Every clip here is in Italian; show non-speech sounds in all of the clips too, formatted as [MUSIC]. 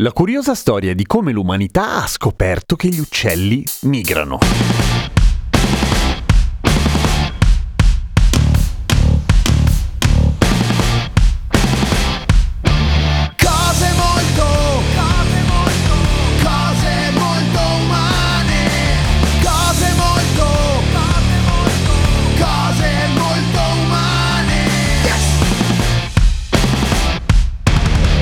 La curiosa storia di come l'umanità ha scoperto che gli uccelli migrano.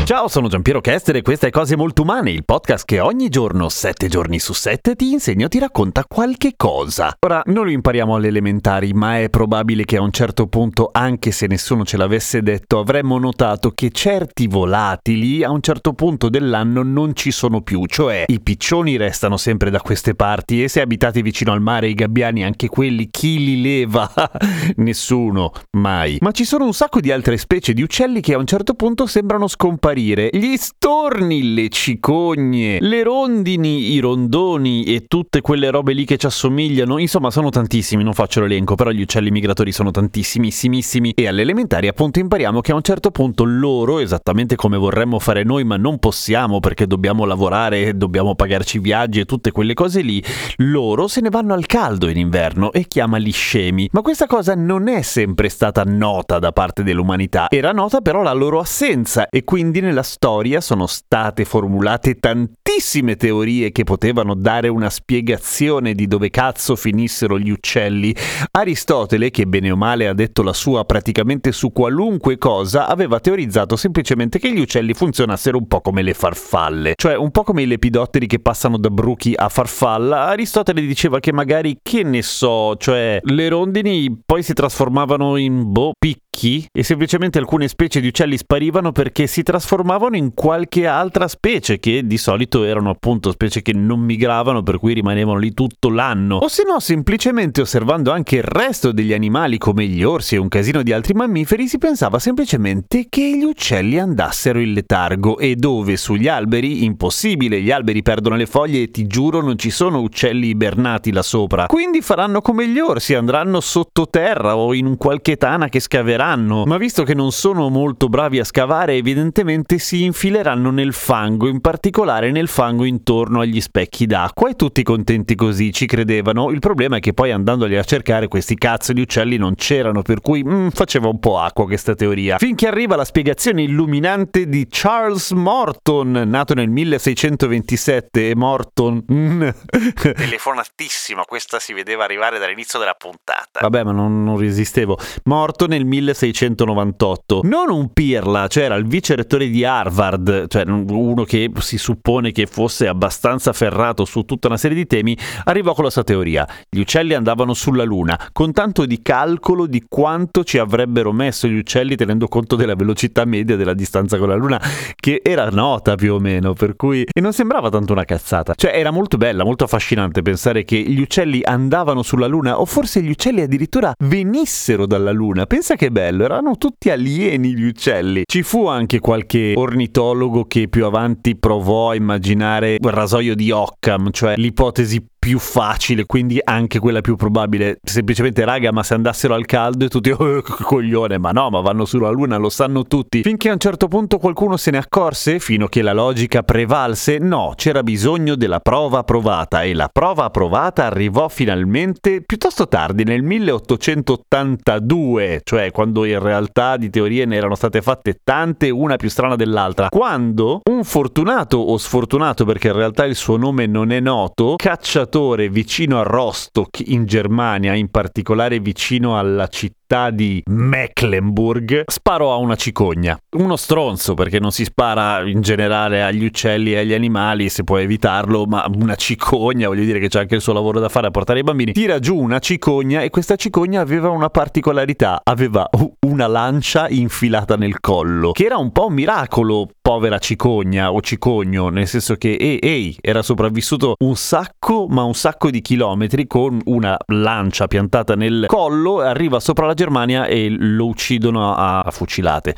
Ciao, sono Giampiero Chester e questa è Cose Molto Umane, il podcast che ogni giorno, sette giorni su sette, ti insegna o ti racconta qualche cosa. Ora, non lo impariamo alle elementari, ma è probabile che a un certo punto, anche se nessuno ce l'avesse detto, avremmo notato che certi volatili a un certo punto dell'anno non ci sono più, cioè i piccioni restano sempre da queste parti e se abitate vicino al mare i gabbiani, anche quelli, chi li leva? [LAUGHS] Nessuno, mai. Ma ci sono un sacco di altre specie di uccelli che a un certo punto sembrano scomparire. Gli storni, le cicogne, le rondini, i rondoni e tutte quelle robe lì che ci assomigliano. Insomma, sono tantissimi, non faccio l'elenco, però gli uccelli migratori sono tantissimissimissimi. E alle elementari appunto impariamo che a un certo punto loro, esattamente come vorremmo fare noi, ma non possiamo perché dobbiamo lavorare, dobbiamo pagarci viaggi e tutte quelle cose lì, loro se ne vanno al caldo in inverno e chiamali scemi. Ma questa cosa non è sempre stata nota da parte dell'umanità, era nota però la loro assenza e quindi nella storia sono state formulate tantissime teorie che potevano dare una spiegazione di dove cazzo finissero gli uccelli. Aristotele, che bene o male ha detto la sua praticamente su qualunque cosa, aveva teorizzato semplicemente che gli uccelli funzionassero un po' come le farfalle, cioè un po' come i lepidotteri che passano da bruchi a farfalla. Aristotele diceva che magari, che ne so, cioè le rondini poi si trasformavano in boh, picchi e semplicemente alcune specie di uccelli sparivano perché si trasformavano in qualche altra specie che di solito erano appunto specie che non migravano per cui rimanevano lì tutto l'anno. O se no, semplicemente osservando anche il resto degli animali come gli orsi e un casino di altri mammiferi si pensava semplicemente che gli uccelli andassero in letargo e dove sugli alberi impossibile, gli alberi perdono le foglie e ti giuro non ci sono uccelli ibernati là sopra. Quindi faranno come gli orsi, andranno sottoterra o in un qualche tana che scaveranno. Ma visto che non sono molto bravi a scavare, evidentemente si infileranno nel fango, in particolare nel fango intorno agli specchi d'acqua e tutti contenti così, ci credevano. Il problema è che poi andandoli a cercare questi cazzo di uccelli non c'erano, per cui mm, faceva un po' acqua questa teoria. Finché arriva la spiegazione illuminante di Charles Morton, nato nel 1627 e Morton... Mm. [LAUGHS] Telefonatissima, questa si vedeva arrivare dall'inizio della puntata. Vabbè, ma non, non resistevo. Morto nel 1698. Non un pirla, cioè era il vice rettore di Harvard, cioè uno che si suppone che fosse abbastanza ferrato su tutta una serie di temi, arrivò con la sua teoria. Gli uccelli andavano sulla Luna, con tanto di calcolo di quanto ci avrebbero messo gli uccelli tenendo conto della velocità media della distanza con la Luna, che era nota più o meno, per cui... E non sembrava tanto una cazzata. Cioè era molto bella, molto affascinante pensare che gli uccelli andavano sulla Luna, o forse gli uccelli addirittura venissero dalla Luna. Pensa che bello, erano tutti alieni gli uccelli. Ci fu anche qualche ornitologo che più avanti provò a immaginare il rasoio di Occam, cioè l'ipotesi più facile, quindi anche quella più probabile. Semplicemente, raga, ma se andassero al caldo e tutti, [LAUGHS] oh, coglione, ma no, ma vanno sulla luna, lo sanno tutti. Finché a un certo punto qualcuno se ne accorse, fino a che la logica prevalse, no, c'era bisogno della prova provata e la prova provata arrivò finalmente piuttosto tardi, nel 1882, cioè quando in realtà di teorie ne erano state fatte tante, una più strana dell'altra. Quando un fortunato o sfortunato, perché in realtà il suo nome non è noto, cacciatore vicino a Rostock in Germania, in particolare vicino alla città città di Mecklenburg, sparò a una cicogna. Uno stronzo perché non si spara in generale agli uccelli e agli animali se può evitarlo, ma una cicogna, voglio dire che c'è anche il suo lavoro da fare a portare i bambini, tira giù una cicogna e questa cicogna aveva una particolarità, aveva una lancia infilata nel collo, che era un po' un miracolo, povera cicogna o cicogno, nel senso che ehi, ehi, era sopravvissuto un sacco, ma un sacco di chilometri con una lancia piantata nel collo, arriva sopra la Germania e lo uccidono a, fucilate.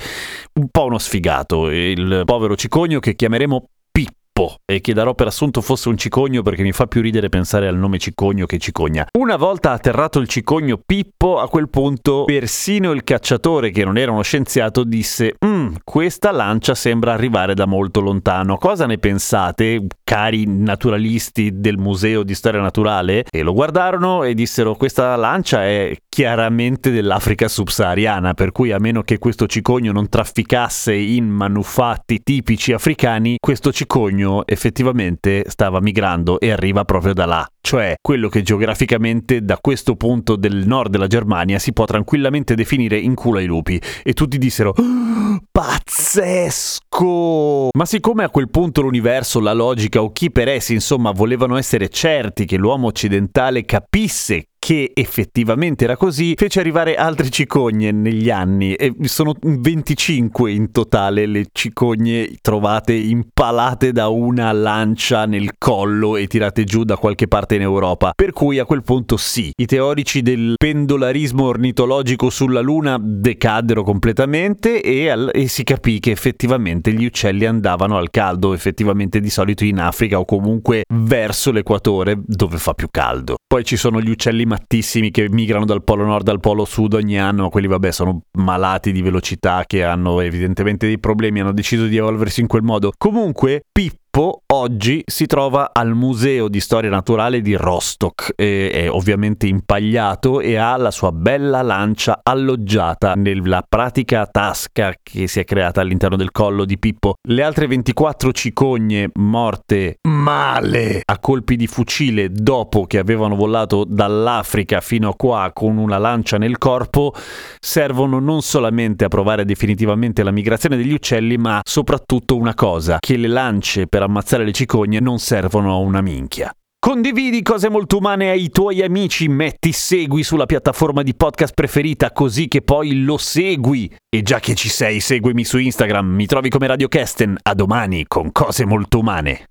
Un po' uno sfigato, il povero cicogno che chiameremo Pippo e che darò per assunto fosse un cicogno perché mi fa più ridere pensare al nome cicogno che cicogna. Una volta atterrato il cicogno Pippo, a quel punto persino il cacciatore, che non era uno scienziato, disse mm, questa lancia sembra arrivare da molto lontano. Cosa ne pensate, cari naturalisti del Museo di Storia Naturale? E lo guardarono e dissero questa lancia è chiaramente dell'Africa subsahariana, per cui a meno che questo cicogno non trafficasse in manufatti tipici africani, questo cicogno effettivamente stava migrando e arriva proprio da là, cioè quello che geograficamente da questo punto del nord della Germania si può tranquillamente definire in culo ai lupi. E tutti dissero: oh, Pazzesco! Ma siccome a quel punto l'universo, la logica o chi per essi, insomma, volevano essere certi che l'uomo occidentale capisse che effettivamente era così, fece arrivare altre cicogne negli anni e sono 25 in totale le cicogne trovate impalate da una lancia nel collo e tirate giù da qualche parte in Europa. Per cui a quel punto sì, i teorici del pendolarismo ornitologico sulla Luna decaddero completamente e, al- e si capì che effettivamente gli uccelli andavano al caldo, effettivamente di solito in Africa o comunque verso l'equatore dove fa più caldo. Poi ci sono gli uccelli mattissimi che migrano dal polo nord al polo sud ogni anno, ma quelli vabbè sono malati di velocità che hanno evidentemente dei problemi, hanno deciso di evolversi in quel modo. Comunque, Pippo Pippo oggi si trova al Museo di Storia Naturale di Rostock, è ovviamente impagliato e ha la sua bella lancia alloggiata nella pratica tasca che si è creata all'interno del collo di Pippo. Le altre 24 cicogne morte male a colpi di fucile dopo che avevano volato dall'Africa fino a qua con una lancia nel corpo servono non solamente a provare definitivamente la migrazione degli uccelli, ma soprattutto una cosa, che le lance per ammazzare le cicogne non servono a una minchia. Condividi cose molto umane ai tuoi amici, metti segui sulla piattaforma di podcast preferita così che poi lo segui. E già che ci sei, seguimi su Instagram, mi trovi come Radio Kesten. A domani con cose molto umane.